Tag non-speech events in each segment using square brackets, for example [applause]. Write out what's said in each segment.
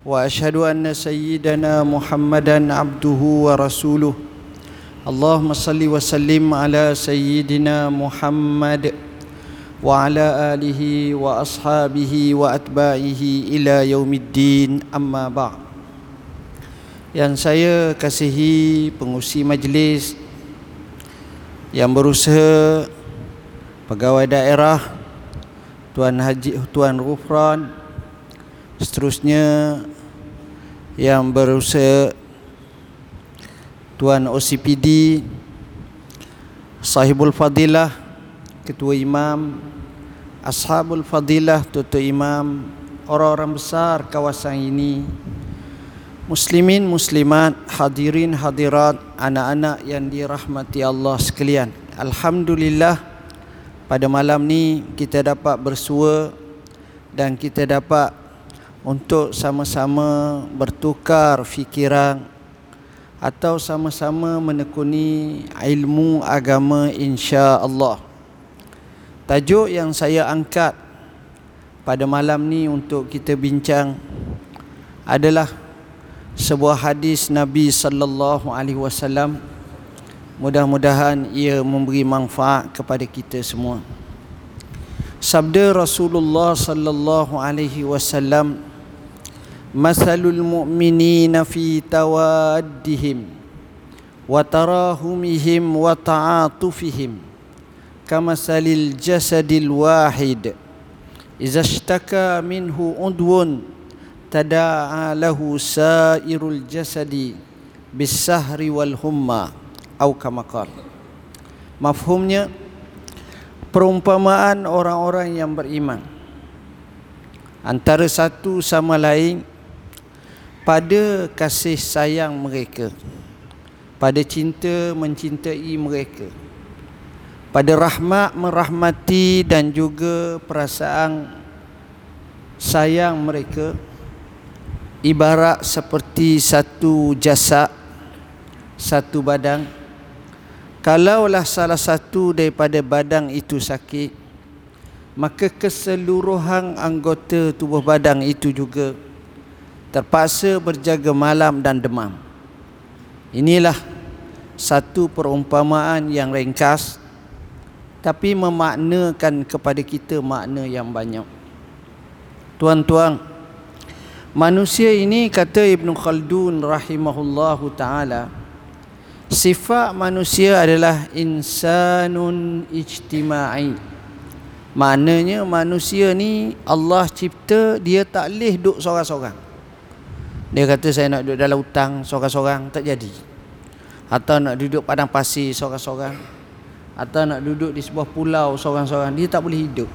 واشهد ان سيدنا محمدا عبده ورسوله اللهم صل وسلم على سيدنا محمد وعلى اله واصحابه واتباعه الى يوم الدين اما بعد yang saya kasihi pengusi majlis yang berusaha pegawai daerah Tuan Haji Tuan Rufran Seterusnya yang berusaha Tuan OCPD Sahibul Fadilah Ketua Imam Ashabul Fadilah Tutu Imam Orang-orang besar kawasan ini Muslimin, Muslimat, Hadirin, Hadirat Anak-anak yang dirahmati Allah sekalian. Alhamdulillah Pada malam ni kita dapat bersua Dan kita dapat untuk sama-sama bertukar fikiran atau sama-sama menekuni ilmu agama insya-Allah. Tajuk yang saya angkat pada malam ni untuk kita bincang adalah sebuah hadis Nabi sallallahu alaihi wasallam. Mudah-mudahan ia memberi manfaat kepada kita semua. Sabda Rasulullah sallallahu alaihi wasallam masalul mu'minina fi tawaddihim wa tarahumihim wa ta'atufihim kamasalil jasadil wahid. Idza ishtaka minhu udwun tada'a lahu sairul jasadi bisahri wal humma au kama qala. Mafhumnya perumpamaan orang-orang yang beriman antara satu sama lain pada kasih sayang mereka pada cinta mencintai mereka pada rahmat merahmati dan juga perasaan sayang mereka ibarat seperti satu jasad satu badan. Kalaulah salah satu daripada badan itu sakit maka keseluruhan anggota tubuh badan itu juga terpaksa berjaga malam dan demam. Inilah satu perumpamaan yang ringkas tapi memaknakan kepada kita makna yang banyak. Tuan-tuan, manusia ini kata Ibn Khaldun rahimahullahu taala sifat manusia adalah insanun ijtima'i. Maknanya manusia ni Allah cipta dia tak leh duduk seorang-seorang. Dia kata saya nak duduk dalam hutang seorang-seorang tak jadi. Atau nak duduk padang pasir seorang-seorang. Atau nak duduk di sebuah pulau seorang-seorang. Dia tak boleh hidup.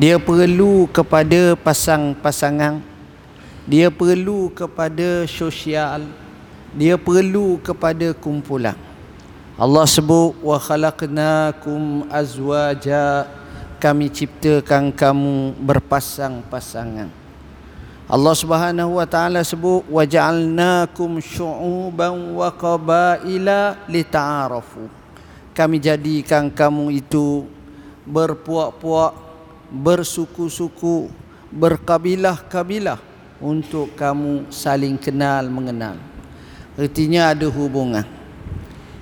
Dia perlu kepada pasang-pasangan. Dia perlu kepada sosial. Dia perlu kepada kumpulan. Allah sebut wa khalaqnakum azwaja kami ciptakan kamu berpasang-pasangan. Allah Subhanahu wa taala sebut waja'alnakum syu'uban wa qabaila lita'arafu. Kami jadikan kamu itu berpuak-puak, bersuku-suku, berkabilah-kabilah untuk kamu saling kenal mengenal. Artinya ada hubungan.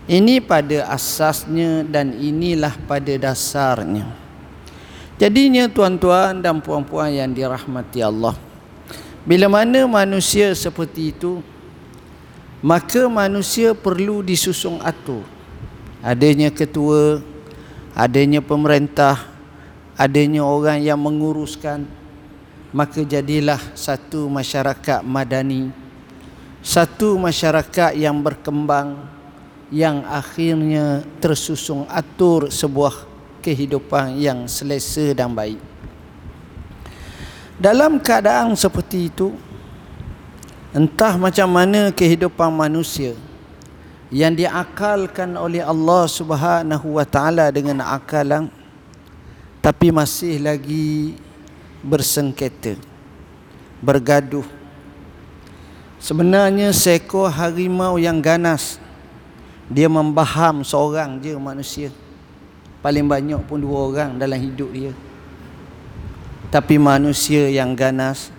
Ini pada asasnya dan inilah pada dasarnya. Jadinya tuan-tuan dan puan-puan yang dirahmati Allah, bila mana manusia seperti itu Maka manusia perlu disusung atur. Adanya ketua Adanya pemerintah Adanya orang yang menguruskan Maka jadilah satu masyarakat madani Satu masyarakat yang berkembang Yang akhirnya tersusung atur sebuah kehidupan yang selesa dan baik dalam keadaan seperti itu entah macam mana kehidupan manusia yang diakalkan oleh Allah Subhanahu wa taala dengan akalan tapi masih lagi bersengketa bergaduh. Sebenarnya seekor harimau yang ganas dia membaham seorang je manusia. Paling banyak pun dua orang dalam hidup dia tapi manusia yang ganas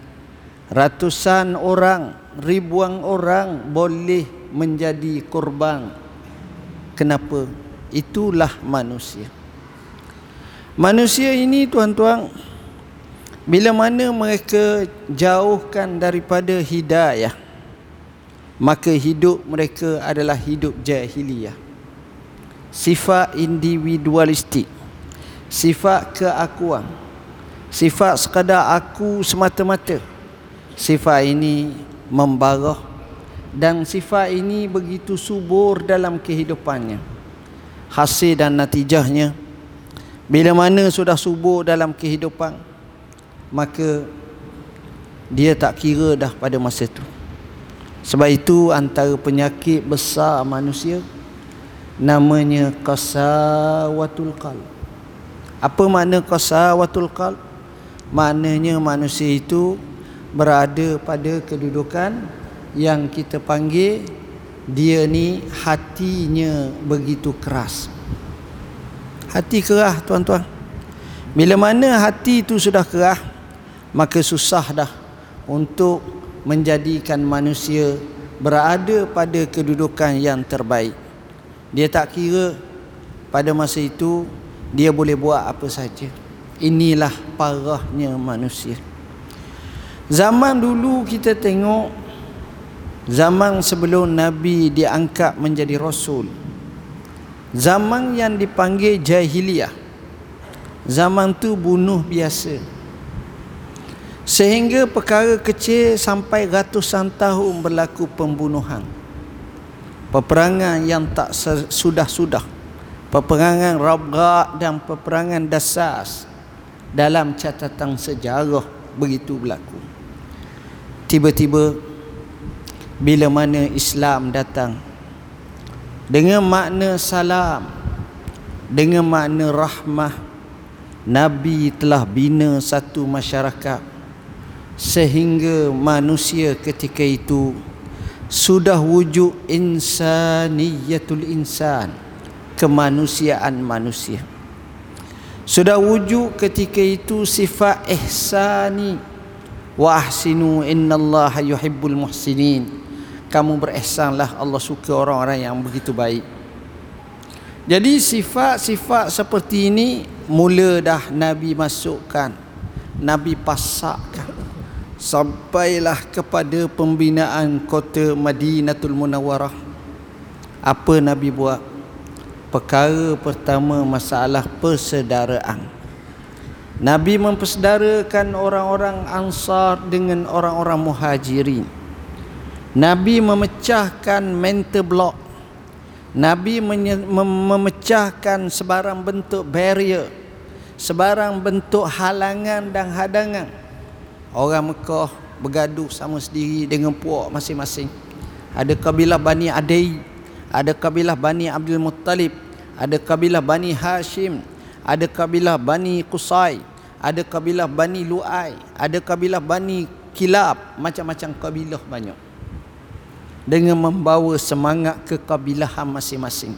ratusan orang ribuan orang boleh menjadi korban. Kenapa? Itulah manusia. Manusia ini tuan-tuan bila mana mereka jauhkan daripada hidayah maka hidup mereka adalah hidup jahiliyah. Sifat individualistik sifat keakuan sifat sekadar aku semata-mata sifat ini membarah dan sifat ini begitu subur dalam kehidupannya hasil dan natijahnya bila mana sudah subur dalam kehidupan maka dia tak kira dah pada masa itu sebab itu antara penyakit besar manusia namanya qasawatul qalb. Apa makna qasawatul qalb? Maknanya manusia itu berada pada kedudukan yang kita panggil dia ni hatinya begitu keras. Hati keras tuan-tuan. Bila mana hati itu sudah keras, maka susah dah untuk menjadikan manusia berada pada kedudukan yang terbaik. Dia tak kira pada masa itu dia boleh buat apa saja. Inilah parahnya manusia. Zaman dulu kita tengok zaman sebelum Nabi diangkat menjadi rasul. Zaman yang dipanggil jahiliyah. Zaman tu bunuh biasa. Sehingga perkara kecil sampai ratusan tahun berlaku pembunuhan. Peperangan yang tak sudah-sudah. Peperangan rabrak dan peperangan dasas dalam catatan sejarah begitu berlaku. Tiba-tiba bila mana Islam datang dengan makna salam dengan makna rahmah Nabi telah bina satu masyarakat sehingga manusia ketika itu sudah wujud insaniyatul insan kemanusiaan manusia sudah wujud ketika itu sifat ihsani. Wa ahsinu innallaha yuhibbul muhsinin. Kamu berihsanlah Allah suka orang-orang yang begitu baik. Jadi sifat-sifat seperti ini mula dah nabi masukkan nabi pasakkan. Sampailah kepada pembinaan kota Madinatul Munawwarah. Apa nabi buat perkara pertama masalah persaudaraan nabi mempersaudarakan orang-orang ansar dengan orang-orang muhajirin. Nabi memecahkan mental block. Nabi memecahkan sebarang bentuk barrier sebarang bentuk halangan dan hadangan. Orang Mekah bergaduh sama sendiri dengan puak masing-masing. Ada kabilah Bani Adai, ada kabilah Bani Abdul Muttalib, ada kabilah Bani Hashim, ada kabilah Bani Qusay, ada kabilah Bani Lu'ai, ada kabilah Bani Kilab, macam-macam kabilah banyak. Dengan membawa semangat ke kabilahan masing-masing.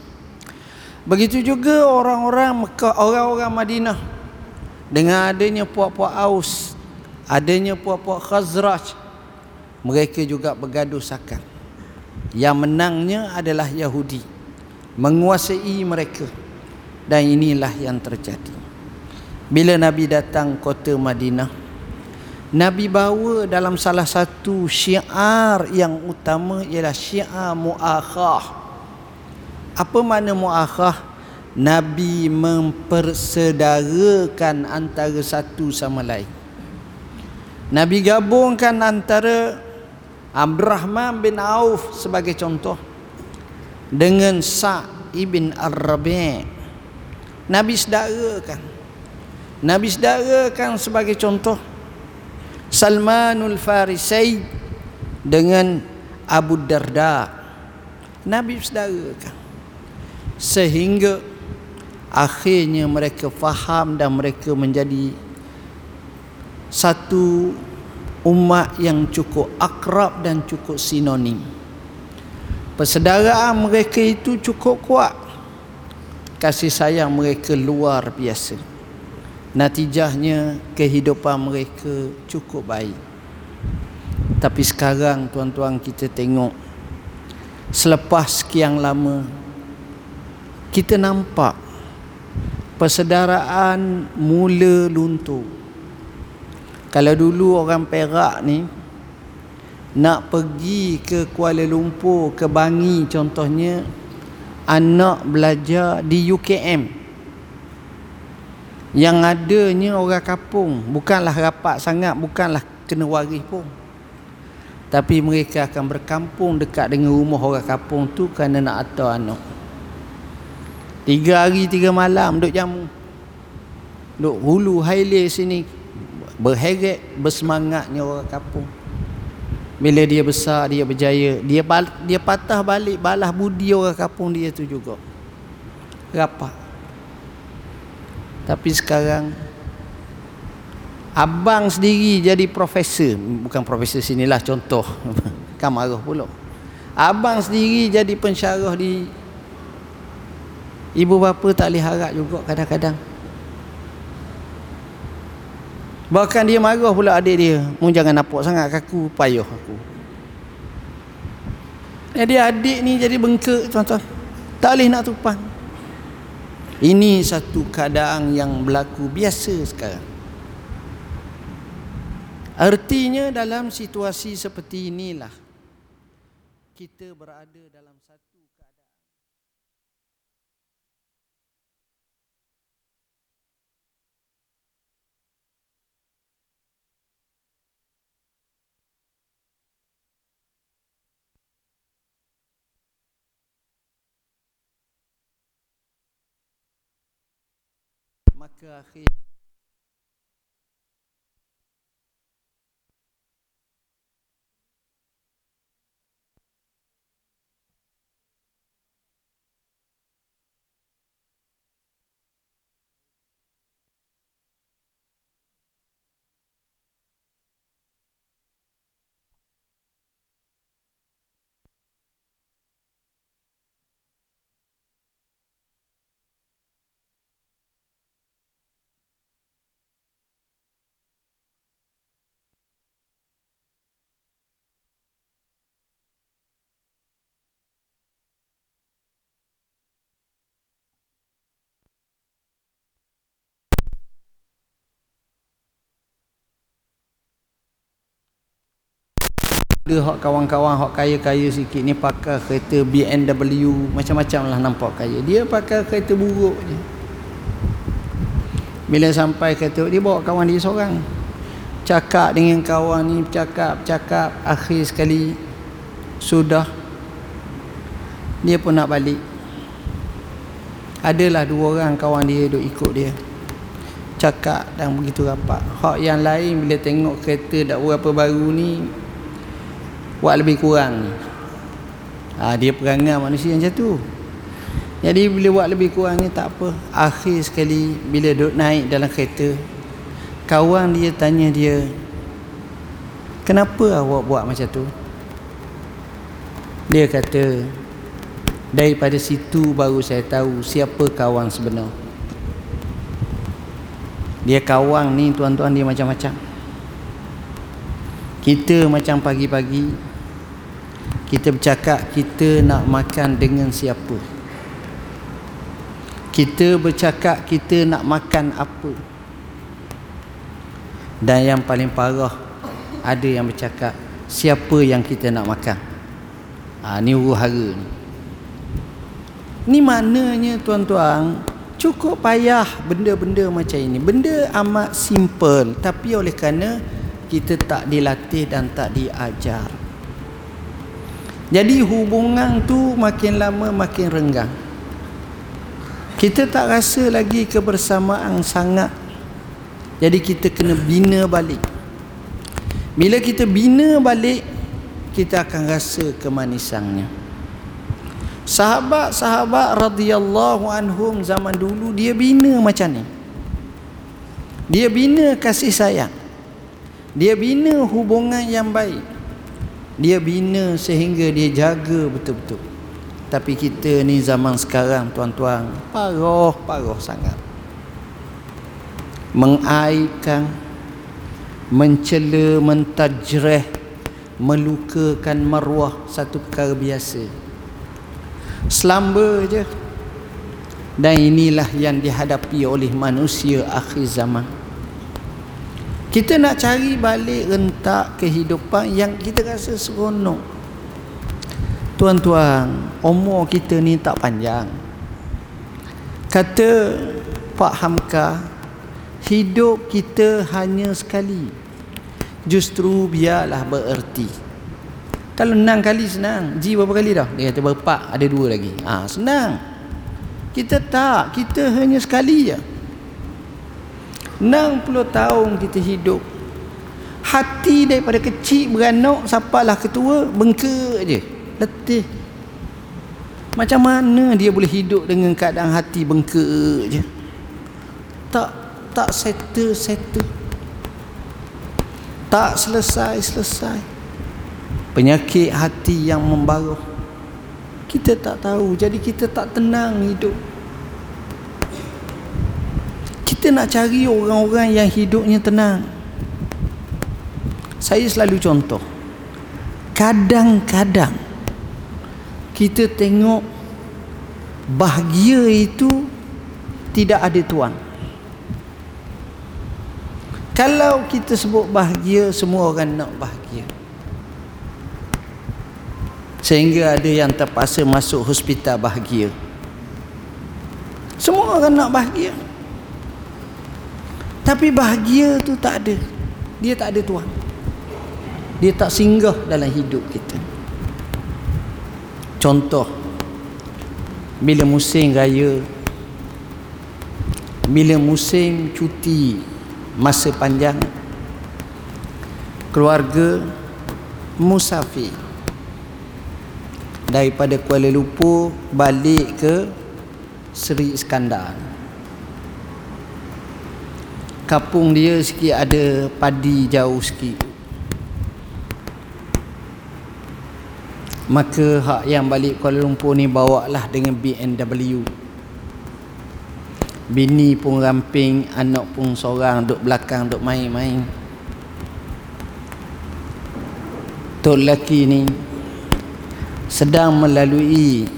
Begitu juga orang-orang Mekah, orang-orang Madinah dengan adanya puak-puak Aus adanya puak-puak Khazraj mereka juga bergaduh sakan yang menangnya adalah Yahudi menguasai mereka. Dan inilah yang terjadi. Bila Nabi datang kota Madinah Nabi bawa dalam salah satu syiar yang utama ialah syiar muakhah. Apa makna muakhah? Nabi mempersedarakan antara satu sama lain. Nabi gabungkan antara Abdurrahman bin Auf sebagai contoh. Dengan Sa' ibn Ar-Rabi' Nabi sedarakan Nabi sedarakan sebagai contoh. Salmanul Farisi dengan Abu Darda. Nabi sedarakan sehingga akhirnya mereka faham dan mereka menjadi satu umat yang cukup akrab dan cukup sinonim. Persaudaraan mereka itu cukup kuat. Kasih sayang mereka luar biasa. Natijahnya kehidupan mereka cukup baik. Tapi sekarang tuan-tuan kita tengok Selepas sekian lama Kita nampak Persedaraan mula luntur Kalau dulu orang Perak ni Nak pergi ke Kuala Lumpur, ke Bangi contohnya Anak belajar di UKM Yang adanya orang kapung Bukanlah rapat sangat, bukanlah kena waris pun. Tapi mereka akan berkampung dekat dengan rumah orang kampung tu kerana nak atur anak. Tiga hari tiga malam duduk jamu. Duduk hulu haile sini berheret bersemangatnya orang kampung. Bila dia besar dia berjaya. Dia dia patah balik balas budi orang kampung dia tu juga. Rapat. Tapi sekarang abang sendiri jadi profesor. Bukan profesor sinilah contoh. [laughs] Kan marah pula. Abang sendiri jadi pensyarah di ibu bapa tak boleh harap juga kadang-kadang bahkan dia marah pula adik dia. Mu jangan nampak sangat kaku payah aku. Jadi adik ni jadi bengkak tuan-tuan. Tak boleh nak tumpang. Ini satu keadaan yang berlaku biasa sekarang. Artinya dalam situasi seperti inilah kita berada dalam maka akhirnya Dia hak kawan-kawan hak kaya-kaya sikit ni pakai kereta BMW macam-macam lah nampak kaya. Dia pakai kereta buruk je. Bila sampai kereta dia bawa kawan dia seorang. Cakap dengan kawan ni cakap cakap akhir sekali sudah dia pun nak balik. Adalah dua orang kawan dia duk ikut dia. Cakap dan begitu rapat. Hak yang lain bila tengok kereta dak berapa baru ni buat lebih kurang. Ha, dia perangai manusia macam tu. Jadi bila buat lebih kurang ni tak apa. Akhir sekali bila duduk naik dalam kereta kawan dia tanya dia kenapa awak buat macam tu? Dia kata daripada situ baru saya tahu siapa kawan sebenar. Dia kawan ni tuan-tuan dia macam-macam. Kita macam pagi-pagi kita bercakap kita nak makan dengan siapa? Kita bercakap kita nak makan apa? Dan yang paling parah ada yang bercakap siapa yang kita nak makan? Ha, ni huru-hara ni. Ni maknanya tuan-tuan cukup payah benda-benda macam ini. Benda amat simple. Tapi oleh kerana kita tak dilatih dan tak diajar jadi hubungan tu makin lama makin renggang. Kita tak rasa lagi kebersamaan sangat. Jadi kita kena bina balik. Bila kita bina balik, kita akan rasa kemanisannya. Sahabat-sahabat radhiyallahu anhum zaman dulu dia bina macam ni. Dia bina kasih sayang. Dia bina hubungan yang baik dia bina sehingga dia jaga betul-betul. Tapi kita ni zaman sekarang tuan-tuan paroh paroh sangat. Mengaitkan mencela mentajreh melukakan maruah satu perkara biasa. Selamba je. Dan inilah yang dihadapi oleh manusia akhir zaman kita nak cari balik rentak kehidupan yang kita rasa seronok. Tuan-tuan umur kita ni tak panjang. Kata Pak Hamka hidup kita hanya sekali. Justru biarlah bererti. Kalau enam kali senang. Ji berapa kali dah? Dia kata berapa ada dua lagi. Ah ha, senang. Kita tak kita hanya sekali je 60 tahun kita hidup. Hati daripada kecil beranak sapalah ketua bengkak je letih. Macam mana dia boleh hidup dengan keadaan hati bengkak je? Tak tak settle settle tak selesai-selesai. Penyakit hati yang membaruh. Kita tak tahu jadi kita tak tenang hidup kita nak cari orang-orang yang hidupnya tenang. Saya selalu contoh. Kadang-kadang kita tengok bahagia itu tidak ada tuan. Kalau kita sebut bahagia Semua orang nak bahagia. Sehingga ada yang terpaksa masuk hospital bahagia. Semua orang nak bahagia Tapi bahagia tu tak ada. Dia tak ada tuan. Dia tak singgah dalam hidup kita. Contoh Bila musim raya Bila musim cuti masa panjang keluarga musafir daripada Kuala Lumpur balik ke Seri Iskandar kapung dia sikit ada padi jauh sikit. Maka hak yang balik Kuala Lumpur ni bawa lah dengan BMW Bini pun ramping Anak pun seorang Duk belakang Duk main-main. Tok lelaki ni Sedang melalui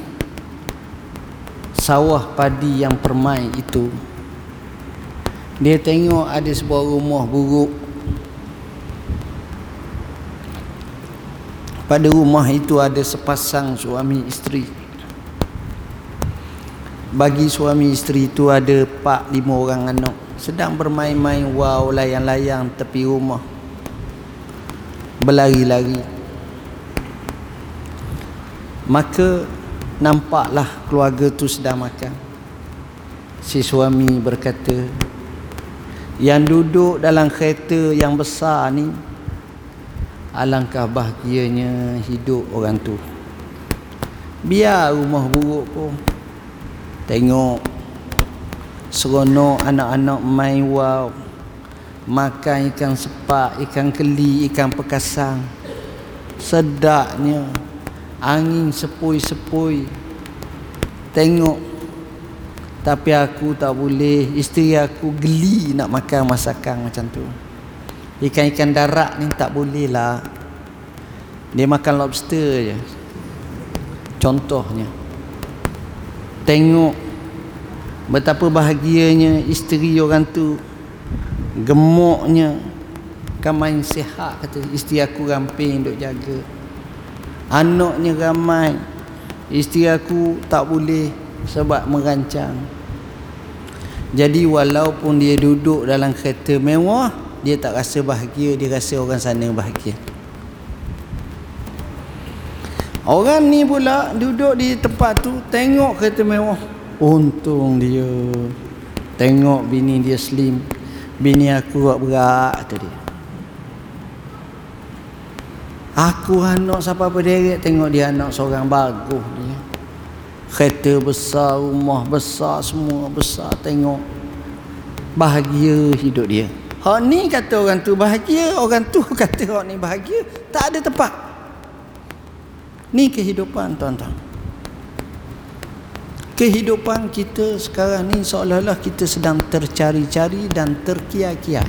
Sawah padi yang permai itu Dia tengok ada sebuah rumah buruk. Pada rumah itu ada sepasang suami isteri. Bagi suami isteri itu ada pak lima orang anak. Sedang bermain-main wow layang-layang tepi rumah. Berlari-lari. Maka nampaklah keluarga tu sedang makan. Si suami berkata yang duduk dalam kereta yang besar ni alangkah bahagianya hidup orang tu. Biar rumah buruk pun. Tengok Seronok anak-anak main wow Makan ikan sepak, ikan keli, ikan pekasang. Sedaknya Angin sepoi-sepoi. Tengok Tapi aku tak boleh. Isteri aku geli nak makan masakan macam tu. Ikan-ikan darat ni tak boleh lah. Dia makan lobster je. Contohnya. Tengok betapa bahagianya isteri orang tu. Gemuknya. Kan main sihat kata isteri aku ramping duk jaga. Anaknya ramai. Isteri aku tak boleh sebab merancang jadi walaupun dia duduk dalam kereta mewah dia tak rasa bahagia dia rasa orang sana bahagia Orang ni pula duduk di tempat tu tengok kereta mewah. Untung dia. Tengok bini dia slim. Bini aku buat berat tadi. Aku anak siapa berderet tengok dia anak seorang bagus. Kereta besar, rumah besar, semua besar tengok. Bahagia hidup dia. Hak ni kata orang tu bahagia, orang tu [laughs] kata orang ni bahagia. Tak ada tempat. Ni kehidupan tuan-tuan. Kehidupan kita sekarang ni seolah-olah kita sedang tercari-cari dan terkia-kia.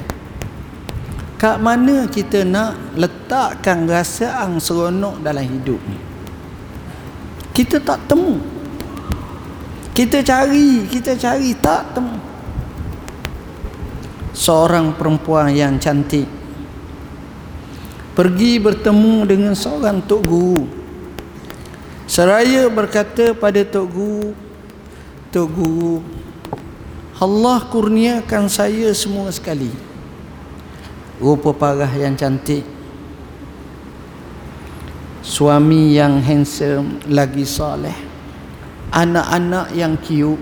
kat mana kita nak letakkan rasaan seronok dalam hidup ni kita tak temu kita cari kita cari. Tak temu seorang perempuan yang cantik. Pergi bertemu dengan seorang tok guru. Seraya berkata pada tok guru tok guru Allah kurniakan saya semua sekali. Rupa parah yang cantik. Suami yang handsome lagi soleh anak-anak yang cute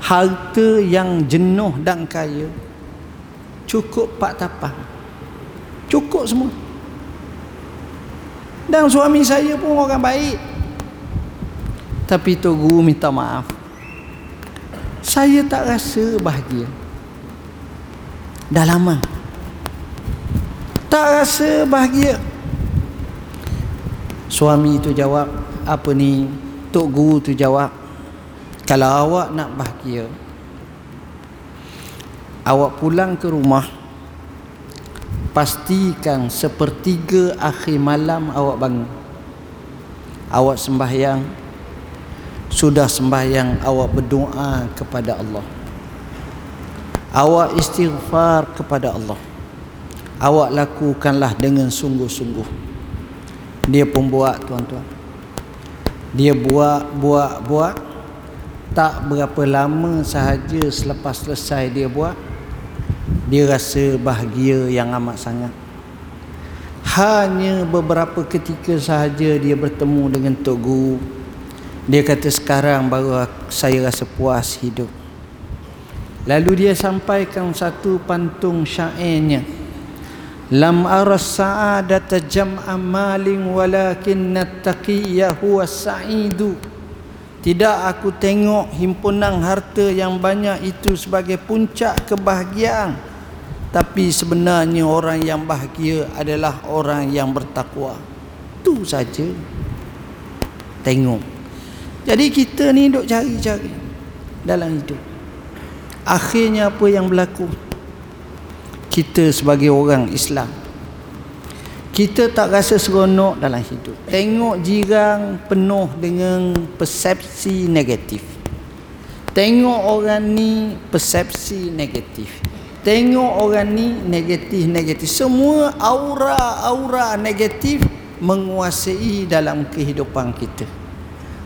harta yang jenuh dan kaya cukup pak tapang. Cukup semua. Dan suami saya pun orang baik. Tapi tu guru minta maaf. Saya tak rasa bahagia. Dah lama. Tak rasa bahagia. Suami tu jawab apa ni tok guru tu jawab kalau awak nak bahagia awak pulang ke rumah pastikan sepertiga akhir malam awak bangun. Awak sembahyang sudah sembahyang awak berdoa kepada Allah. Awak istighfar kepada Allah. Awak lakukanlah dengan sungguh-sungguh. Dia pun buat tuan-tuan dia buat buat buat. Tak berapa lama sahaja selepas selesai dia buat dia rasa bahagia yang amat sangat. Hanya beberapa ketika sahaja dia bertemu dengan Tok Guru dia kata sekarang baru saya rasa puas hidup. Lalu dia sampaikan satu pantung syairnya lam aras sa'adata jam'a malin walakin nattaqiyya huwa sa'idu. Tidak aku tengok himpunan harta yang banyak itu sebagai puncak kebahagiaan. Tapi sebenarnya orang yang bahagia adalah orang yang bertakwa. Tu saja. Tengok. Jadi kita ni duk cari-cari dalam hidup. Akhirnya apa yang berlaku kita sebagai orang Islam. Kita tak rasa seronok dalam hidup. Tengok jiran penuh dengan persepsi negatif. Tengok orang ni persepsi negatif. Tengok orang ni negatif negatif. Semua aura-aura negatif menguasai dalam kehidupan kita.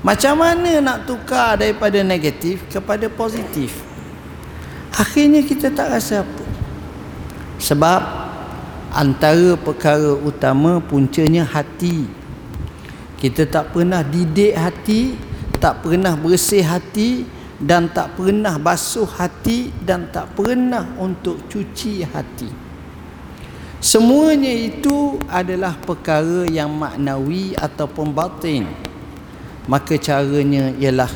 Macam mana nak tukar daripada negatif kepada positif? Akhirnya kita tak rasa apa sebab antara perkara utama puncanya hati. Kita tak pernah didik hati, tak pernah bersih hati dan tak pernah basuh hati dan tak pernah untuk cuci hati. Semuanya itu adalah perkara yang maknawi ataupun batin. Maka caranya ialah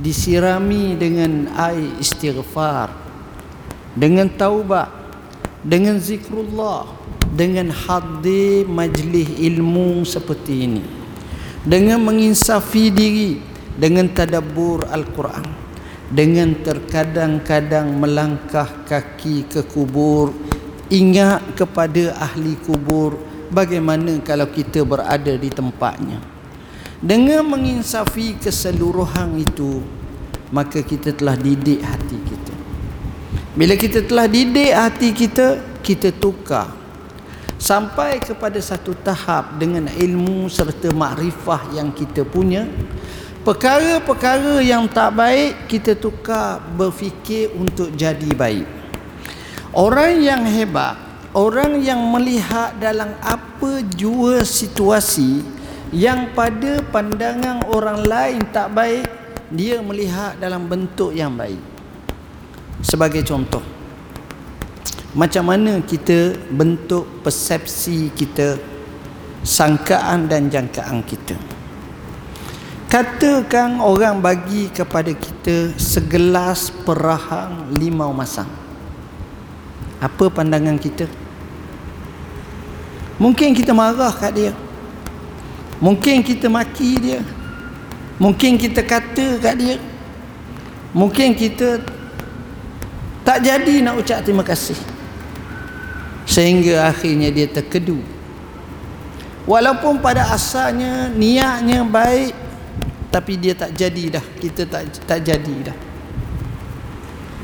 disirami dengan air istighfar dengan taubat dengan zikrullah dengan hadir majlis ilmu seperti ini. Dengan menginsafi diri dengan tadabbur al-Quran. Dengan terkadang-kadang melangkah kaki ke kubur ingat kepada ahli kubur bagaimana kalau kita berada di tempatnya. Dengan menginsafi keseluruhan itu maka kita telah didik hati kita bila kita telah didik hati kita, kita tukar. Sampai kepada satu tahap dengan ilmu serta makrifah yang kita punya. Perkara-perkara yang tak baik, kita tukar berfikir untuk jadi baik. Orang yang hebat, orang yang melihat dalam apa jua situasi yang pada pandangan orang lain tak baik, dia melihat dalam bentuk yang baik sebagai contoh. Macam mana kita bentuk persepsi kita sangkaan dan jangkaan kita? Katakan orang bagi kepada kita segelas perahang limau masam. Apa pandangan kita? Mungkin kita marah kat dia. Mungkin kita maki dia. Mungkin kita kata kat dia. Mungkin kita tak jadi nak ucap terima kasih. Sehingga akhirnya dia terkedu. Walaupun pada asalnya niatnya baik tapi dia tak jadi dah. Kita tak tak jadi dah.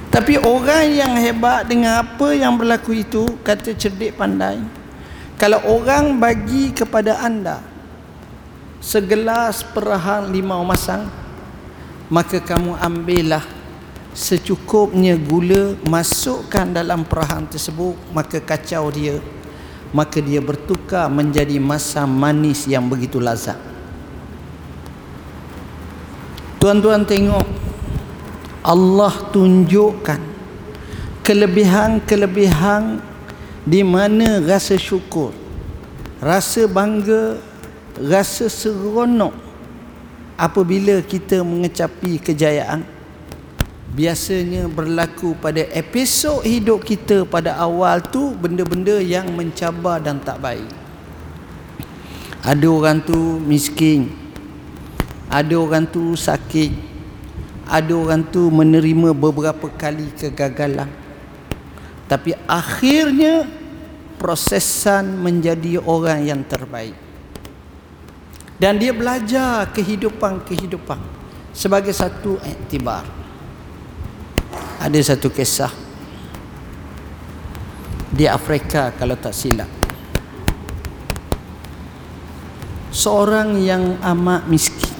Tapi orang yang hebat dengan apa yang berlaku itu kata cerdik pandai kalau orang bagi kepada anda segelas perahan limau masang maka kamu ambillah secukupnya gula masukkan dalam perahan tersebut maka kacau dia. Maka dia bertukar menjadi masa manis yang begitu lazat. Tuan-tuan tengok Allah tunjukkan kelebihan-kelebihan di mana rasa syukur rasa bangga rasa seronok apabila kita mengecapi kejayaan biasanya berlaku pada episod hidup kita pada awal tu benda-benda yang mencabar dan tak baik. Ada orang tu miskin ada orang tu sakit ada orang tu menerima beberapa kali kegagalan. Tapi akhirnya prosesan menjadi orang yang terbaik. Dan dia belajar kehidupan-kehidupan sebagai satu iktibar ada satu kisah. Di Afrika kalau tak silap. Seorang yang amat miskin.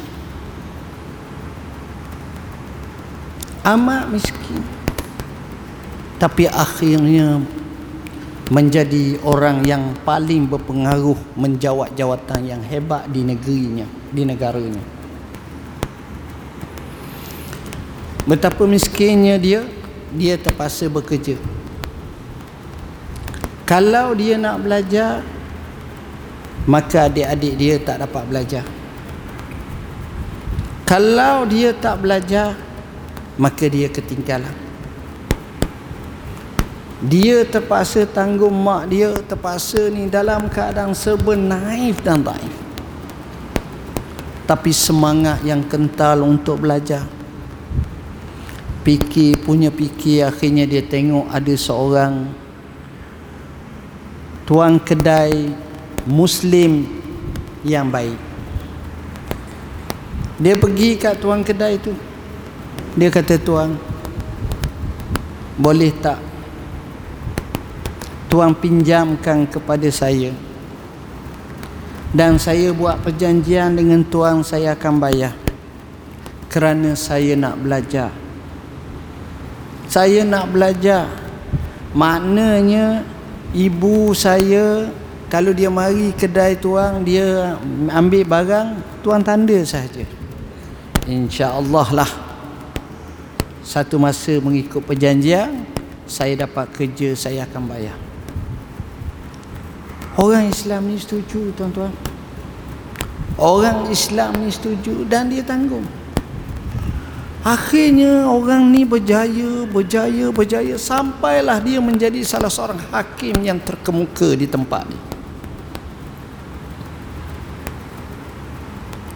Amat miskin. Tapi akhirnya menjadi orang yang paling berpengaruh menjawat jawatan yang hebat di negerinya di negaranya. Betapa miskinnya dia Dia terpaksa bekerja. Kalau dia nak belajar Maka adik-adik dia tak dapat belajar. Kalau dia tak belajar Maka dia ketinggalan. Dia terpaksa tanggung mak dia Terpaksa ni dalam keadaan serba naif dan taif Tapi semangat yang kental untuk belajar fikir punya fikir akhirnya dia tengok ada seorang tuan kedai muslim yang baik. Dia pergi kat tuan kedai tu. Dia kata tuan boleh tak tuan pinjamkan kepada saya? Dan saya buat perjanjian dengan tuan saya akan bayar kerana saya nak belajar saya nak belajar. Maknanya ibu saya kalau dia mari kedai tuang dia ambil barang tuan tanda saja insya-Allah lah. Satu masa mengikut perjanjian saya dapat kerja saya akan bayar. Orang Islam ni setuju tuan-tuan? Orang Islam ni setuju dan dia tanggung Akhirnya orang ni berjaya, berjaya, berjaya sampailah dia menjadi salah seorang hakim yang terkemuka di tempat ni.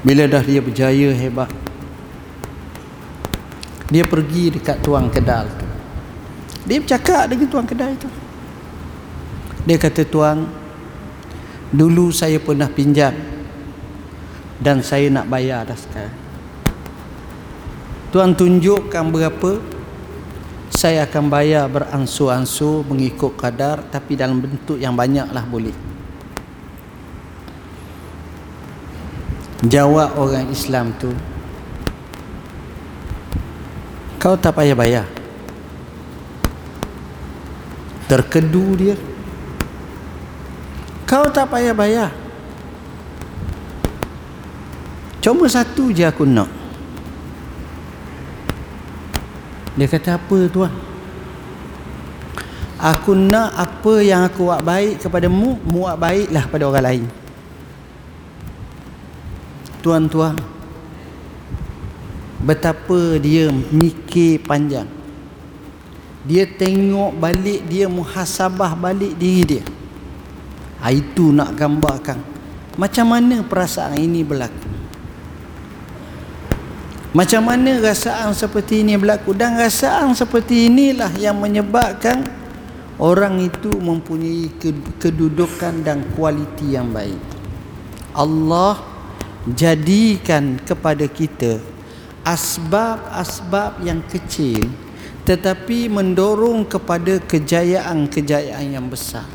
Bila dah dia berjaya hebat. Dia pergi dekat tuang kedai tu. Dia bercakap dengan tuang kedai tu. Dia kata tuang, dulu saya pernah pinjam dan saya nak bayar dah sekarang. Tuan tunjukkan berapa saya akan bayar beransur-ansur mengikut kadar tapi dalam bentuk yang banyaklah boleh. Jawab orang Islam tu Kau tak payah bayar. Terkedu dia. Kau tak payah bayar. Cuma satu je aku nak Dia kata apa tuan? Aku nak apa yang aku buat baik kepada mu, mu buat baiklah pada orang lain. Tuan-tuan, betapa dia mikir panjang. Dia tengok balik, dia muhasabah balik diri dia. Ha, itu nak gambarkan. Macam mana perasaan ini berlaku? Macam mana rasaan seperti ini berlaku? Dan rasaan seperti inilah yang menyebabkan orang itu mempunyai kedudukan dan kualiti yang baik. Allah jadikan kepada kita asbab-asbab yang kecil tetapi mendorong kepada kejayaan-kejayaan yang besar.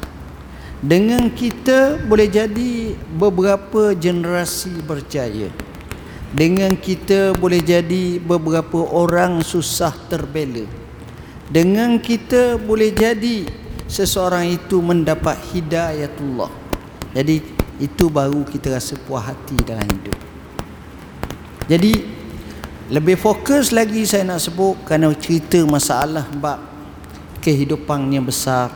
Dengan kita boleh jadi beberapa generasi berjaya dengan kita boleh jadi beberapa orang susah terbela. Dengan kita boleh jadi seseorang itu mendapat hidayatullah. Jadi itu baru kita rasa puas hati dalam hidup. Jadi lebih fokus lagi saya nak sebut kerana cerita masalah bab kehidupannya besar.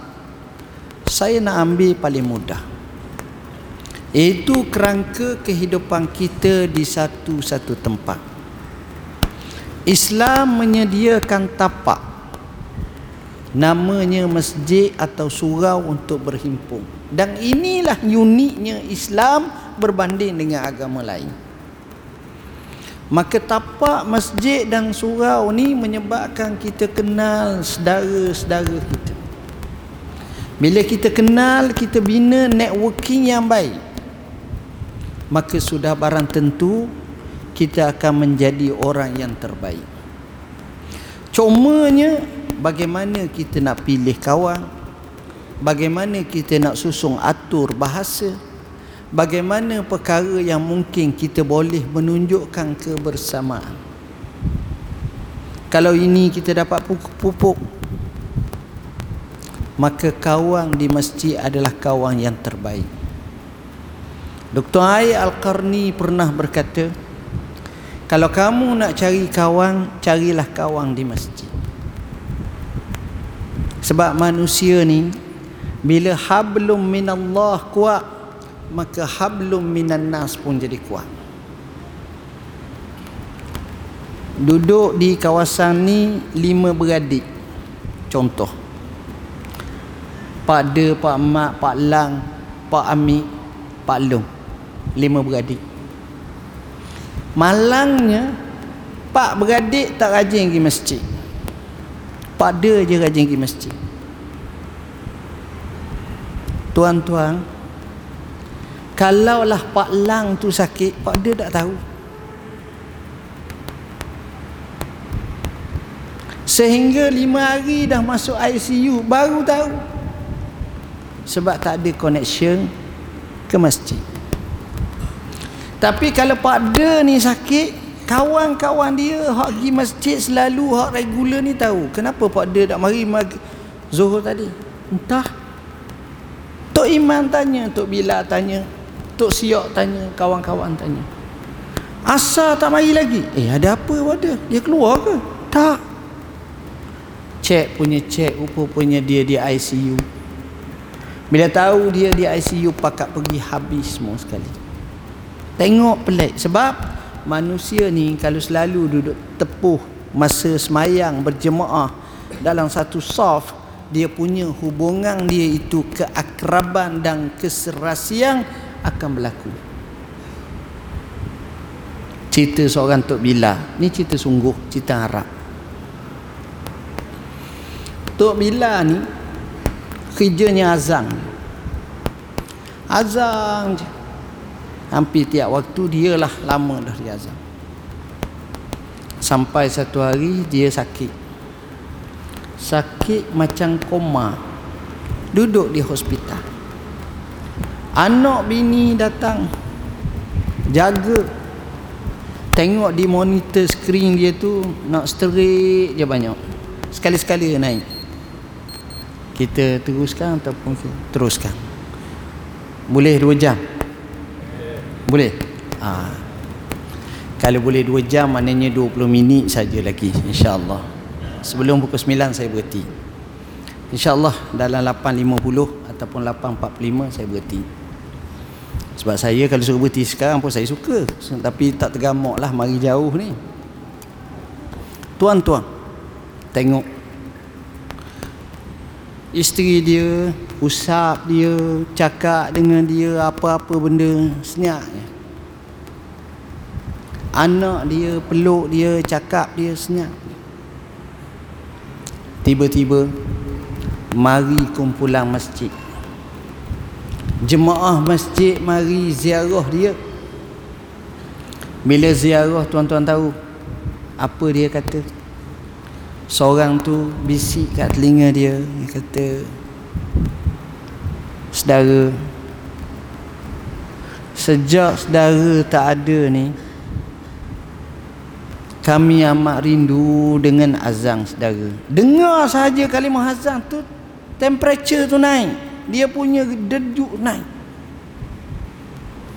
Saya nak ambil paling mudah itu kerangka kehidupan kita di satu-satu tempat. Islam menyediakan tapak. Namanya masjid atau surau untuk berhimpun. Dan inilah uniknya Islam berbanding dengan agama lain. Maka tapak masjid dan surau ni menyebabkan kita kenal saudara-saudara kita. Bila kita kenal kita bina networking yang baik maka sudah barang tentu kita akan menjadi orang yang terbaik. Cumanya bagaimana kita nak pilih kawan? Bagaimana kita nak susung atur bahasa? Bagaimana perkara yang mungkin kita boleh menunjukkan kebersamaan? Kalau ini kita dapat pupuk-pupuk maka kawan di masjid adalah kawan yang terbaik Dr. Ai Al-Qarni pernah berkata kalau kamu nak cari kawan carilah kawan di masjid sebab manusia ni bila hablum minallah kuat maka hablum minan nas pun jadi kuat. Duduk di kawasan ni lima beradik. Contoh. Pak De, Pak Mak, Pak Lang, Pak Amik, Pak Long. Lima beradik. Malangnya Pak beradik tak rajin pergi masjid. Pada je rajin pergi masjid. Tuan-tuan kalaulah Pak Lang tu sakit Pak dia tak tahu. Sehingga lima hari dah masuk ICU baru tahu. Sebab tak ada connection ke masjid tapi kalau Pak dia ni sakit kawan-kawan dia hak pergi masjid selalu hak regular ni tahu. Kenapa pak dia tak mari mag zuhur tadi? Entah. Tok iman tanya tok bila tanya tok siok tanya kawan-kawan tanya. Asal tak mari lagi? Eh ada apa pada dia? Keluar ke? Tak. Cek punya cek punya dia di ICU bila tahu dia di ICU pakat pergi habis semua sekali tengok pelik. Sebab manusia ni kalau selalu duduk tepuh masa semayang berjemaah dalam satu soft dia punya hubungan dia itu keakraban dan keserasian akan berlaku. Cerita seorang Tok Bila. Ni cerita sungguh cerita Arab. Tok Bila ni kerjanya azang azang je hampir tiap waktu dia lah lama dah di azam. Sampai satu hari dia sakit. Sakit macam koma. Duduk di hospital. Anak bini datang. Jaga. Tengok di monitor screen dia tu nak straight je banyak. Sekali-sekali naik. Kita teruskan ataupun teruskan. Boleh dua jam boleh? Ha. Kalau boleh 2 jam maknanya 20 minit saja lagi insya-Allah. Sebelum pukul 9 saya berhenti. Insya-Allah dalam 8.50 ataupun 8.45 saya berhenti. Sebab saya kalau suruh berhenti sekarang pun saya suka. Tapi tak tergamuk lah mari jauh ni. Tuan-tuan, tengok isteri dia usap dia cakap dengan dia apa-apa benda senyap anak dia peluk dia cakap dia senyap tiba-tiba mari kumpulan masjid. Jemaah masjid mari ziarah dia. Bila ziarah tuan-tuan tahu apa dia kata seorang tu bisik kat telinga dia dia kata saudara sejak saudara tak ada ni kami amat rindu dengan azan saudara. Dengar saja kalimah azan tu temperature tu naik. Dia punya dedup naik.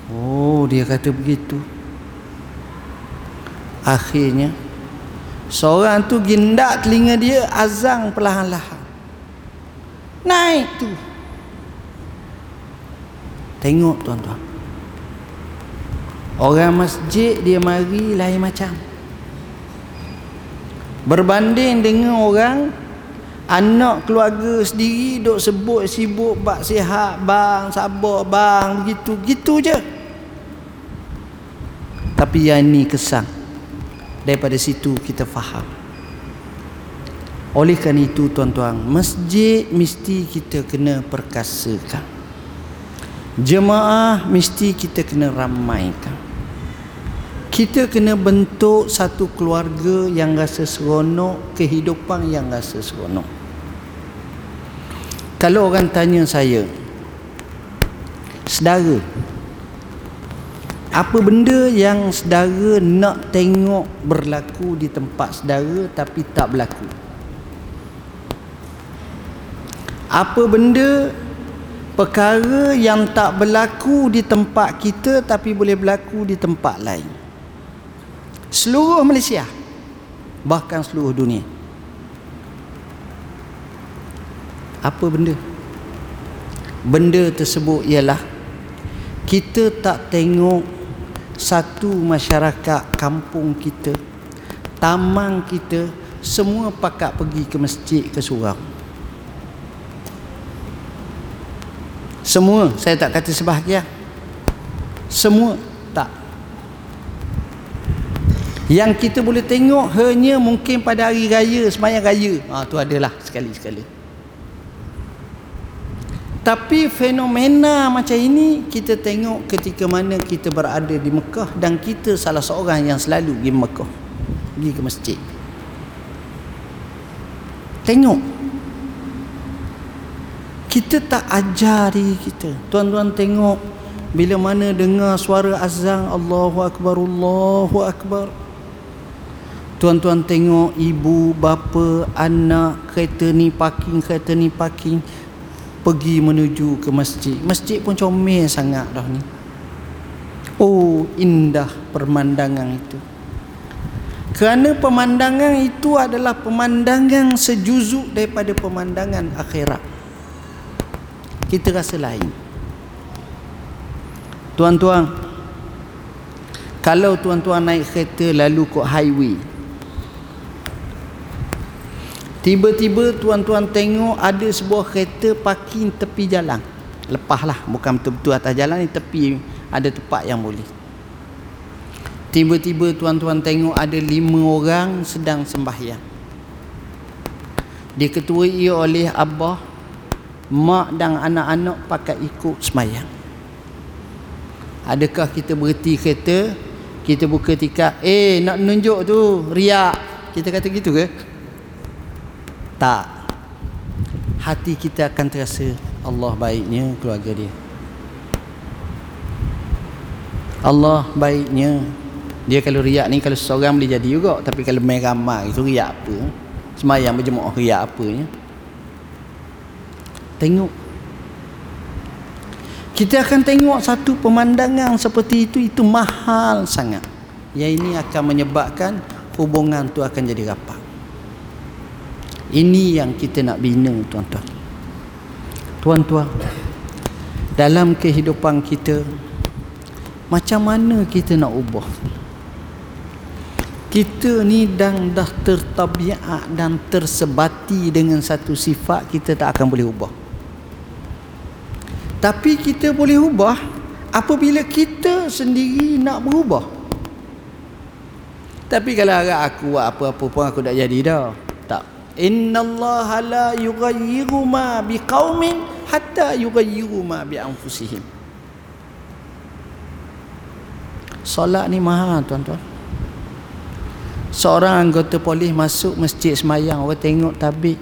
Oh dia kata begitu. Akhirnya seorang tu gindak telinga dia azang perlahan-lahan. Naik tu. Tengok tuan-tuan. Orang masjid dia mari lain macam. Berbanding dengan orang anak keluarga sendiri duk sebut sibuk bak sihat bang sabar bang begitu. Gitu je. Tapi yang ni kesan daripada situ kita faham. Oleh kerana itu tuan-tuan masjid mesti kita kena perkasakan. Jemaah mesti kita kena ramaikan. Kita kena bentuk satu keluarga yang rasa seronok kehidupan yang rasa seronok. Kalau orang tanya saya Sedara Apa benda yang sedara nak tengok berlaku di tempat sedara Tapi tak berlaku? Apa benda Perkara yang tak berlaku di tempat kita Tapi boleh berlaku di tempat lain? Seluruh Malaysia Bahkan seluruh dunia. Apa benda? Benda tersebut ialah kita tak tengok satu masyarakat kampung kita taman kita semua pakat pergi ke masjid ke surau. Semua. Saya tak kata sebahagian. Semua tak. Yang kita boleh tengok hanya mungkin pada hari raya semayang raya. Ha, tu adalah sekali-sekali tapi fenomena macam ini kita tengok ketika mana kita berada di Mekah dan kita salah seorang yang selalu pergi Mekah. Pergi ke masjid. Tengok. Kita tak ajar diri kita. Tuan-tuan tengok bila mana dengar suara azan Allahu Akbar Allahu Akbar. Tuan-tuan tengok ibu, bapa, anak, kereta ni parking, kereta ni parking pergi menuju ke masjid. Masjid pun comel sangat dah ni. Oh indah pemandangan itu. Kerana pemandangan itu adalah pemandangan sejuzuk daripada pemandangan akhirat. Kita rasa lain. Tuan-tuan kalau tuan-tuan naik kereta lalu kok highway Tiba-tiba tuan-tuan tengok ada sebuah kereta parking tepi jalan. Lepaslah bukan betul-betul atas jalan ni tepi ada tempat yang boleh. Tiba-tiba tuan-tuan tengok ada lima orang sedang sembahyang. Diketuai oleh abah, mak dan anak-anak pakai ikut sembahyang. Adakah kita berhenti kereta, kita buka tikar, eh nak nunjuk tu, riak. Kita kata gitu ke? Tak hati kita akan terasa Allah baiknya keluarga dia. Allah baiknya. Dia kalau riak ni kalau seorang boleh jadi juga tapi kalau main ramai itu riak apa? Semayang berjemaah riak apanya tengok. Kita akan tengok satu pemandangan seperti itu itu mahal sangat. Yang ini akan menyebabkan hubungan tu akan jadi rapat ini yang kita nak bina tuan-tuan. Tuan-tuan, dalam kehidupan kita macam mana kita nak ubah? Kita ni dan dah tertabiat dan tersebati dengan satu sifat kita tak akan boleh ubah. Tapi kita boleh ubah apabila kita sendiri nak berubah. Tapi kalau agak aku buat apa-apa pun aku tak jadi dah. Innallaha la yughayyiru ma biqaumin hatta yughayyiru ma bi anfusihim solat ni mahal tuan-tuan. Seorang anggota polis masuk masjid semayang orang tengok tabik.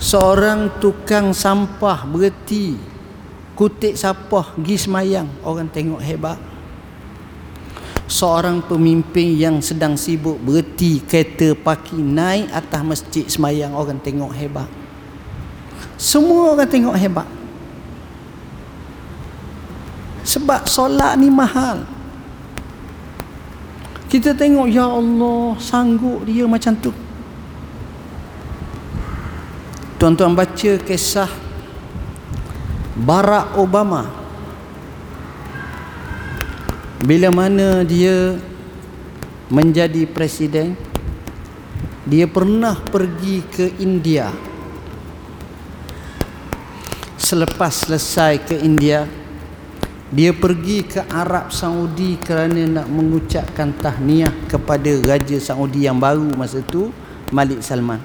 Seorang tukang sampah berhenti kutik sampah pergi semayang orang tengok hebat seorang pemimpin yang sedang sibuk berhenti kereta parking naik atas masjid semayang. Orang tengok hebat. Semua orang tengok hebat. Sebab solat ni mahal. Kita tengok ya Allah sanggup dia macam tu. Tuan-tuan baca kisah Barack Obama bila mana dia menjadi presiden dia pernah pergi ke India. Selepas selesai ke India dia pergi ke Arab Saudi kerana nak mengucapkan tahniah kepada Raja Saudi yang baru masa tu Malik Salman.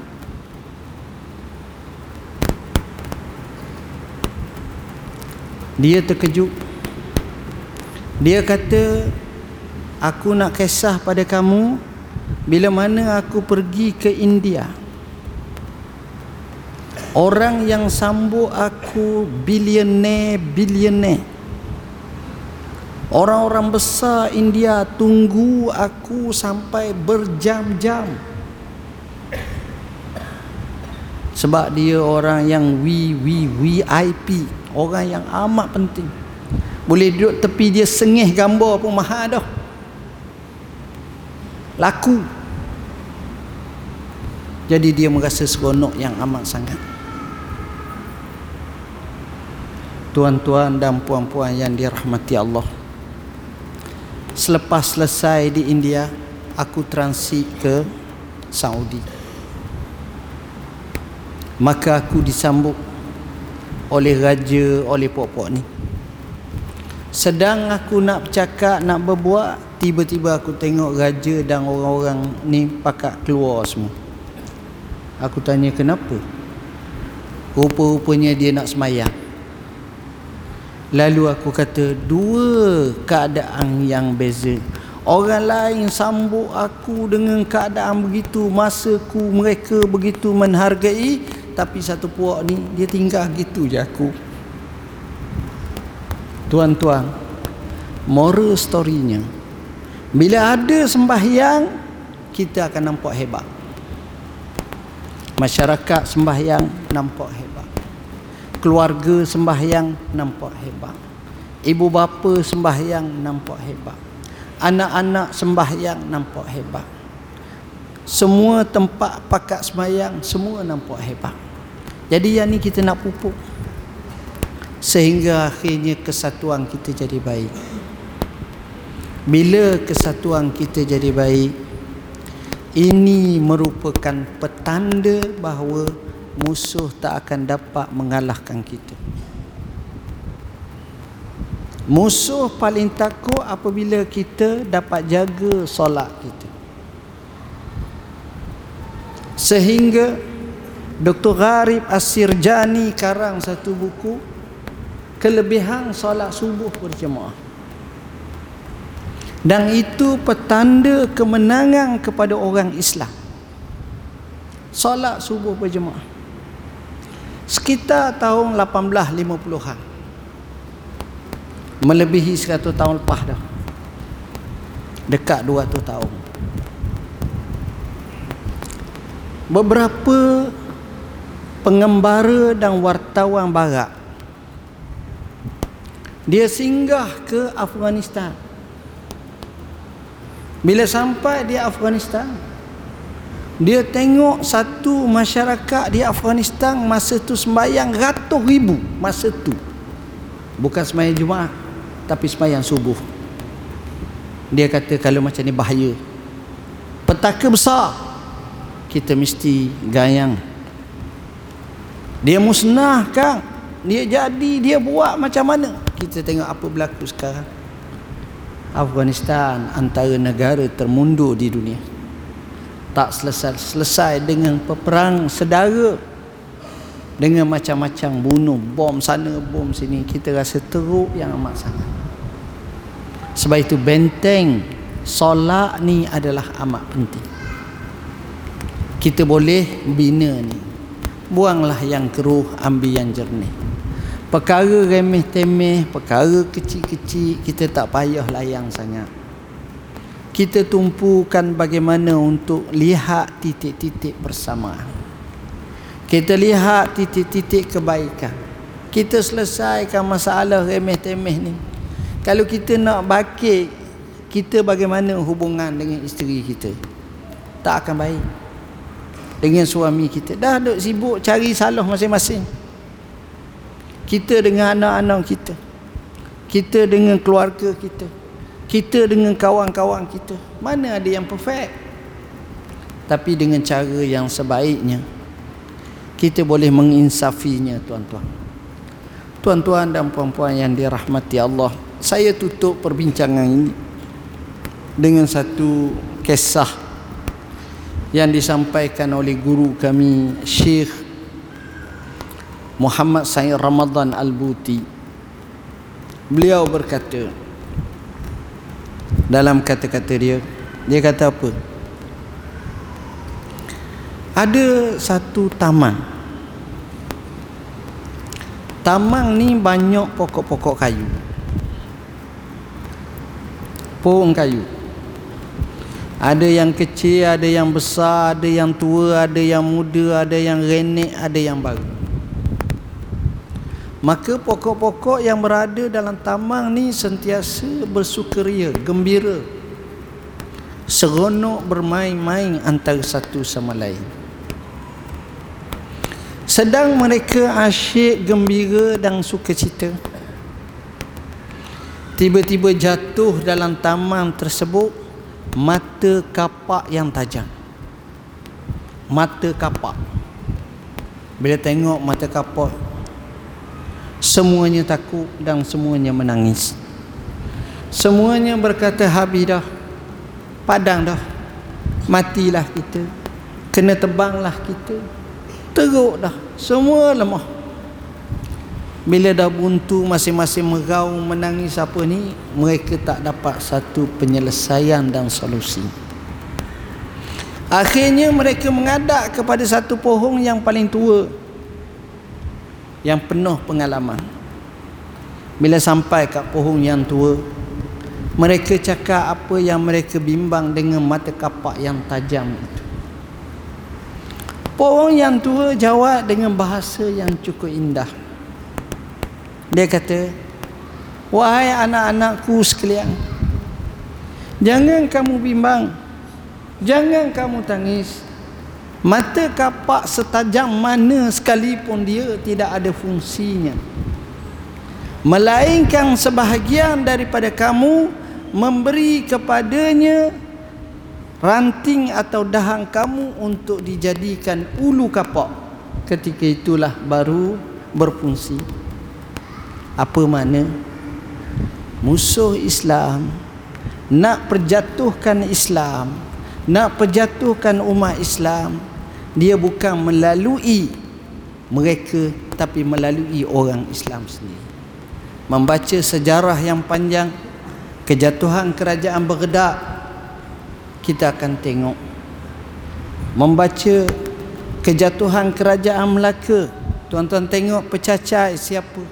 Dia terkejut dia kata aku nak kisah pada kamu bila mana aku pergi ke India orang yang sambut aku bilioner Orang-orang besar India tunggu aku sampai berjam-jam. Sebab dia orang yang VIP, orang yang amat penting. Boleh duduk tepi dia sengih gambar pun mahal dah. Laku. Jadi dia merasa seronok yang amat sangat. Tuan-tuan dan puan-puan yang dirahmati Allah selepas selesai di India aku transit ke Saudi maka aku disambut oleh raja oleh pokok ni sedang aku nak bercakap nak berbuat tiba-tiba aku tengok raja dan orang-orang ni pakat keluar semua aku tanya kenapa rupa-rupanya dia nak semayang Lalu aku kata dua keadaan yang beza. Orang lain sambut aku dengan keadaan begitu, masaku mereka begitu menghargai, tapi satu puak ni dia tinggal gitu je aku. Tuan-tuan, moral storynya bila ada sembahyang kita akan nampak hebat. Masyarakat sembahyang nampak hebat. Keluarga sembahyang nampak hebat. Ibu bapa sembahyang nampak hebat. Anak-anak sembahyang nampak hebat. Semua tempat pakat sembahyang semua nampak hebat. Jadi yang ni kita nak pupuk sehingga akhirnya kesatuan kita jadi baik bila kesatuan kita jadi baik ini merupakan petanda bahawa musuh tak akan dapat mengalahkan kita musuh paling takut apabila kita dapat jaga solat kita sehingga Dr. Gharib Asirjani karang satu buku kelebihan solat subuh berjemaah dan itu petanda kemenangan kepada orang Islam. Solat subuh berjemaah sekitar tahun 1850-an melebihi 100 tahun lepas dah. Dekat 200 tahun. Beberapa pengembara dan wartawan barat dia singgah ke Afghanistan? Bila sampai di Afghanistan dia tengok satu masyarakat di Afghanistan masa tu sembahyang ratus ribu masa tu. Bukan sembahyang Jumaat tapi sembahyang subuh. Dia kata kalau macam ni bahaya. Petaka besar. Kita mesti gayang. Dia musnah kan dia jadi dia buat macam mana kita tengok apa berlaku sekarang. Afghanistan antara negara termundur di dunia. Tak selesai selesai dengan peperang sedara. Dengan macam-macam bunuh bom sana bom sini. Kita rasa teruk yang amat sangat. Sebab itu benteng solat ni adalah amat penting. Kita boleh bina ni. Buanglah yang keruh ambil yang jernih perkara remeh-temeh perkara kecil-kecil kita tak payah layang sangat kita tumpukan bagaimana untuk lihat titik-titik persamaan kita lihat titik-titik kebaikan. Kita selesaikan masalah remeh-temeh ni. Kalau kita nak bakit, kita bagaimana hubungan dengan isteri kita? Tak akan baik. Dengan suami kita. Dah duk sibuk cari salah masing-masing. Kita dengan anak-anak kita. Kita dengan keluarga kita. Kita dengan kawan-kawan kita. Mana ada yang perfect? Tapi dengan cara yang sebaiknya kita boleh menginsafinya tuan-tuan. Tuan-tuan dan puan-puan yang dirahmati Allah, saya tutup perbincangan ini dengan satu kisah yang disampaikan oleh guru kami Syekh Muhammad Said Ramadan Al-Buti. Beliau berkata dalam kata-kata dia, dia kata apa? ada satu taman taman ni banyak pokok-pokok kayu pohon kayu ada yang kecil ada yang besar ada yang tua ada yang muda ada yang renek ada yang baru maka pokok-pokok yang berada dalam taman ni sentiasa bersukaria gembira. Seronok bermain-main antara satu sama lain. Sedang mereka asyik gembira dan suka cita tiba-tiba jatuh dalam taman tersebut mata kapak yang tajam. Mata kapak. Bila tengok mata kapak semuanya takut dan semuanya menangis. Semuanya berkata habis dah padang dah matilah kita kena tebanglah kita teruk dah semua lemah. Bila dah buntu masing-masing meraung menangis apa ni mereka tak dapat satu penyelesaian dan solusi. Akhirnya mereka mengadak kepada satu pohon yang paling tua yang penuh pengalaman bila sampai kat pohon yang tua mereka cakap apa yang mereka bimbang dengan mata kapak yang tajam itu Pohon yang tua jawab dengan bahasa yang cukup indah. Dia kata, Wahai anak-anakku sekalian, jangan kamu bimbang, jangan kamu tangis. Mata kapak setajam mana sekalipun dia tidak ada fungsinya. Melainkan sebahagian daripada kamu memberi kepadanya ranting atau dahan kamu untuk dijadikan ulu kapak. Ketika itulah baru berfungsi. Apa mana musuh Islam nak perjatuhkan Islam nak perjatuhkan umat Islam dia bukan melalui mereka tapi melalui orang Islam sendiri. Membaca sejarah yang panjang kejatuhan kerajaan Baghdad kita akan tengok. Membaca kejatuhan kerajaan Melaka tuan-tuan tengok pecacai siapa?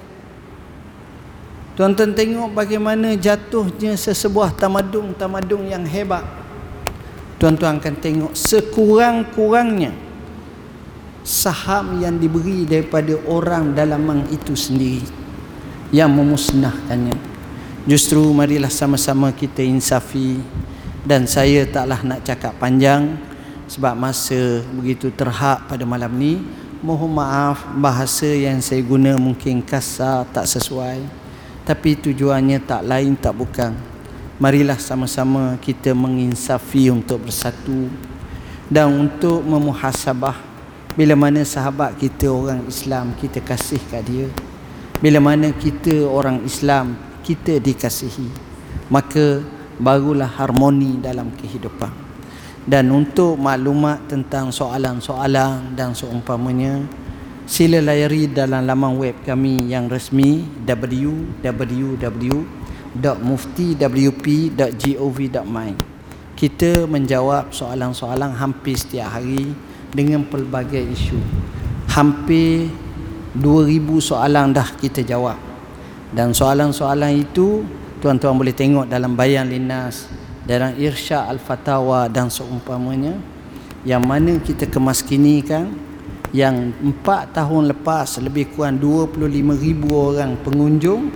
Tuan-tuan tengok bagaimana jatuhnya sesebuah tamadung-tamadung yang hebat. Tuan-tuan akan tengok sekurang-kurangnya saham yang diberi daripada orang dalaman itu sendiri yang memusnahkannya. Justru marilah sama-sama kita insafi dan saya taklah nak cakap panjang sebab masa begitu terhak pada malam ni. Mohon maaf bahasa yang saya guna mungkin kasar tak sesuai. Tapi tujuannya tak lain tak bukan. Marilah sama-sama kita menginsafi untuk bersatu dan untuk memuhasabah bila mana sahabat kita orang Islam kita kasih kat dia. Bila mana kita orang Islam kita dikasihi. Maka barulah harmoni dalam kehidupan. Dan untuk maklumat tentang soalan-soalan dan seumpamanya sila layari dalam laman web kami yang resmi www.muftiwp.gov.my kita menjawab soalan-soalan hampir setiap hari dengan pelbagai isu. Hampir 2000 soalan dah kita jawab. Dan soalan-soalan itu tuan-tuan boleh tengok dalam bayan linas dalam irsya al-fatawa dan seumpamanya yang mana kita kemaskinikan yang 4 tahun lepas lebih kurang 25 ribu orang pengunjung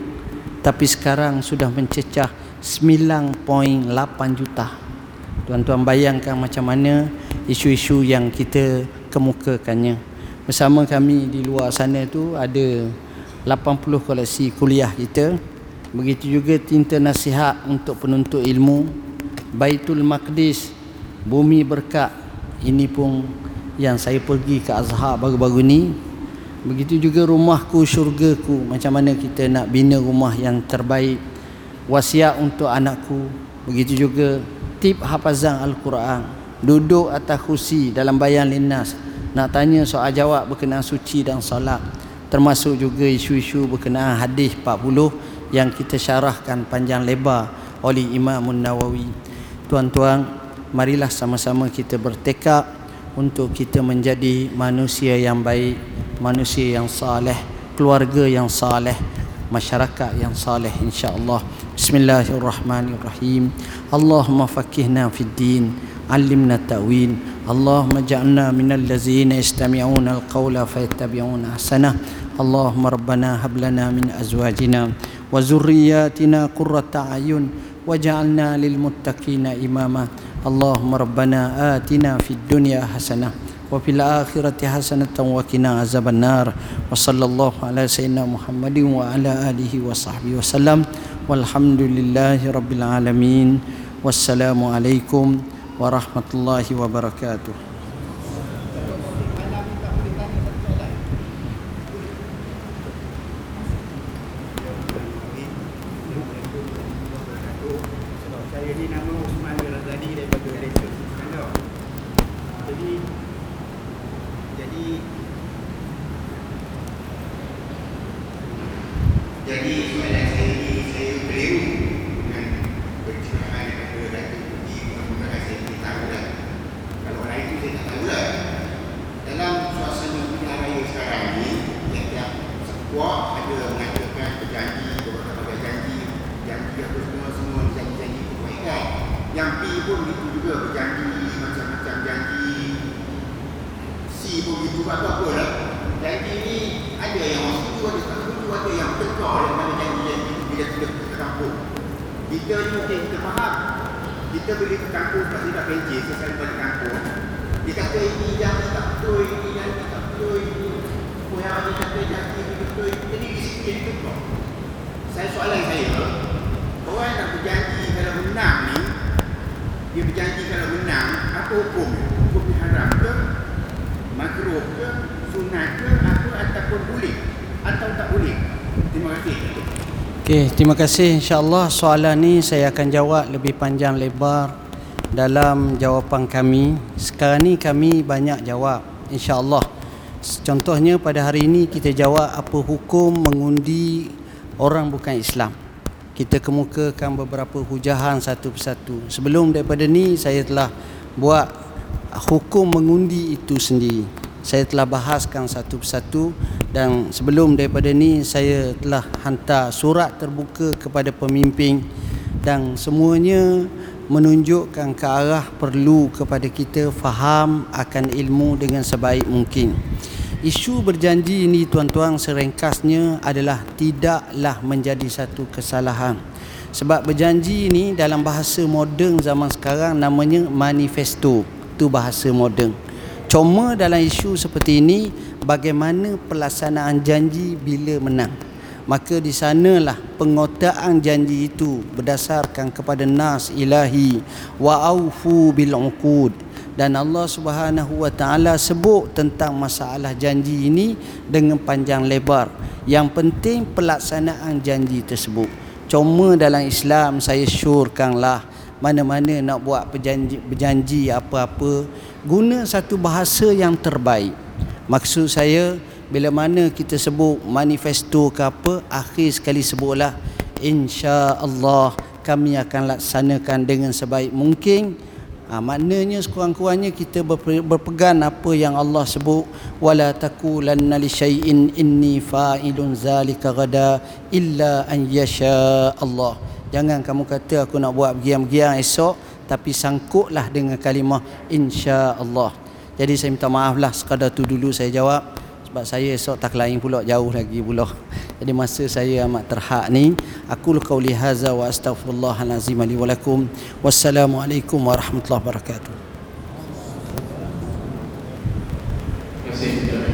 tapi sekarang sudah mencecah 9.8 juta tuan-tuan bayangkan macam mana isu-isu yang kita kemukakannya. Bersama kami di luar sana tu ada 80 koleksi kuliah kita. Begitu juga tinta nasihat untuk penuntut ilmu Baitul Maqdis Bumi berkat. Ini pun yang saya pergi ke Azhar baru-baru ni. Begitu juga rumahku syurgaku Macam mana kita nak bina rumah yang terbaik Wasiat untuk anakku. Begitu juga tip hafazan Al-Quran. Duduk atas kursi dalam bayan linas Nak tanya soal jawab berkenaan suci dan salat Termasuk juga isu-isu berkenaan hadis 40 yang kita syarahkan panjang lebar oleh Imam Nawawi. Tuan-tuan, marilah sama-sama kita bertekad untuk kita menjadi manusia yang baik, manusia yang saleh, keluarga yang saleh, masyarakat yang صالح, Insya Allah. Bismillahirrahmanirrahim. Allahumma fakihna fid din Alimna ta'win Allahumma ja'alna minal lazina istami'una al-qawla fayatabi'una asana Allahumma rabbana hablana min azwajina Wa zurriyatina kurrata ayun wajalna lil muttaqina imama. Allahumma rabbana atina fid dunya hasana وفي الآخرة حسنة وقنا عذاب النار وصلى الله على سيدنا محمد وعلى آله وصحبه وسلم والحمد لله رب العالمين والسلام عليكم ورحمة الله وبركاته 一。Okey, terima kasih insya-Allah soalan ni saya akan jawab lebih panjang lebar dalam jawapan kami. Sekarang ni kami banyak jawab insya-Allah. Contohnya pada hari ini kita jawab apa hukum mengundi orang bukan Islam. Kita kemukakan beberapa hujahan satu persatu. Sebelum daripada ni saya telah buat hukum mengundi itu sendiri saya telah bahaskan satu persatu dan sebelum daripada ni saya telah hantar surat terbuka kepada pemimpin dan semuanya menunjukkan ke arah perlu kepada kita faham akan ilmu dengan sebaik mungkin. Isu berjanji ini tuan-tuan serengkasnya adalah tidaklah menjadi satu kesalahan. Sebab berjanji ini dalam bahasa moden zaman sekarang namanya manifesto. Itu bahasa moden. Cuma dalam isu seperti ini bagaimana pelaksanaan janji bila menang. Maka di sanalah pengotaan janji itu berdasarkan kepada nas ilahi wa aufu bil uqud dan Allah Subhanahu wa taala sebut tentang masalah janji ini dengan panjang lebar. Yang penting pelaksanaan janji tersebut. cuma dalam Islam saya syurkanlah mana-mana nak buat berjanji, berjanji apa-apa guna satu bahasa yang terbaik maksud saya bila mana kita sebut manifesto ke apa akhir sekali sebutlah insya-Allah kami akan laksanakan dengan sebaik mungkin Ha, maknanya sekurang-kurangnya kita berpegang apa yang Allah sebut wala taqulanna li syai'in inni fa'ilun zalika gada illa an yasha Allah. Jangan kamu kata aku nak buat begiang-begiang esok tapi sangkutlah dengan kalimah insya-Allah. Jadi saya minta maaflah sekadar tu dulu saya jawab. Sebab saya esok tak lain pula jauh lagi pula. [laughs] Jadi masa saya amat terhak ni aku qauli haza wa astaghfirullahalazim li wa lakum. Wassalamualaikum warahmatullahi wabarakatuh. Terima kasih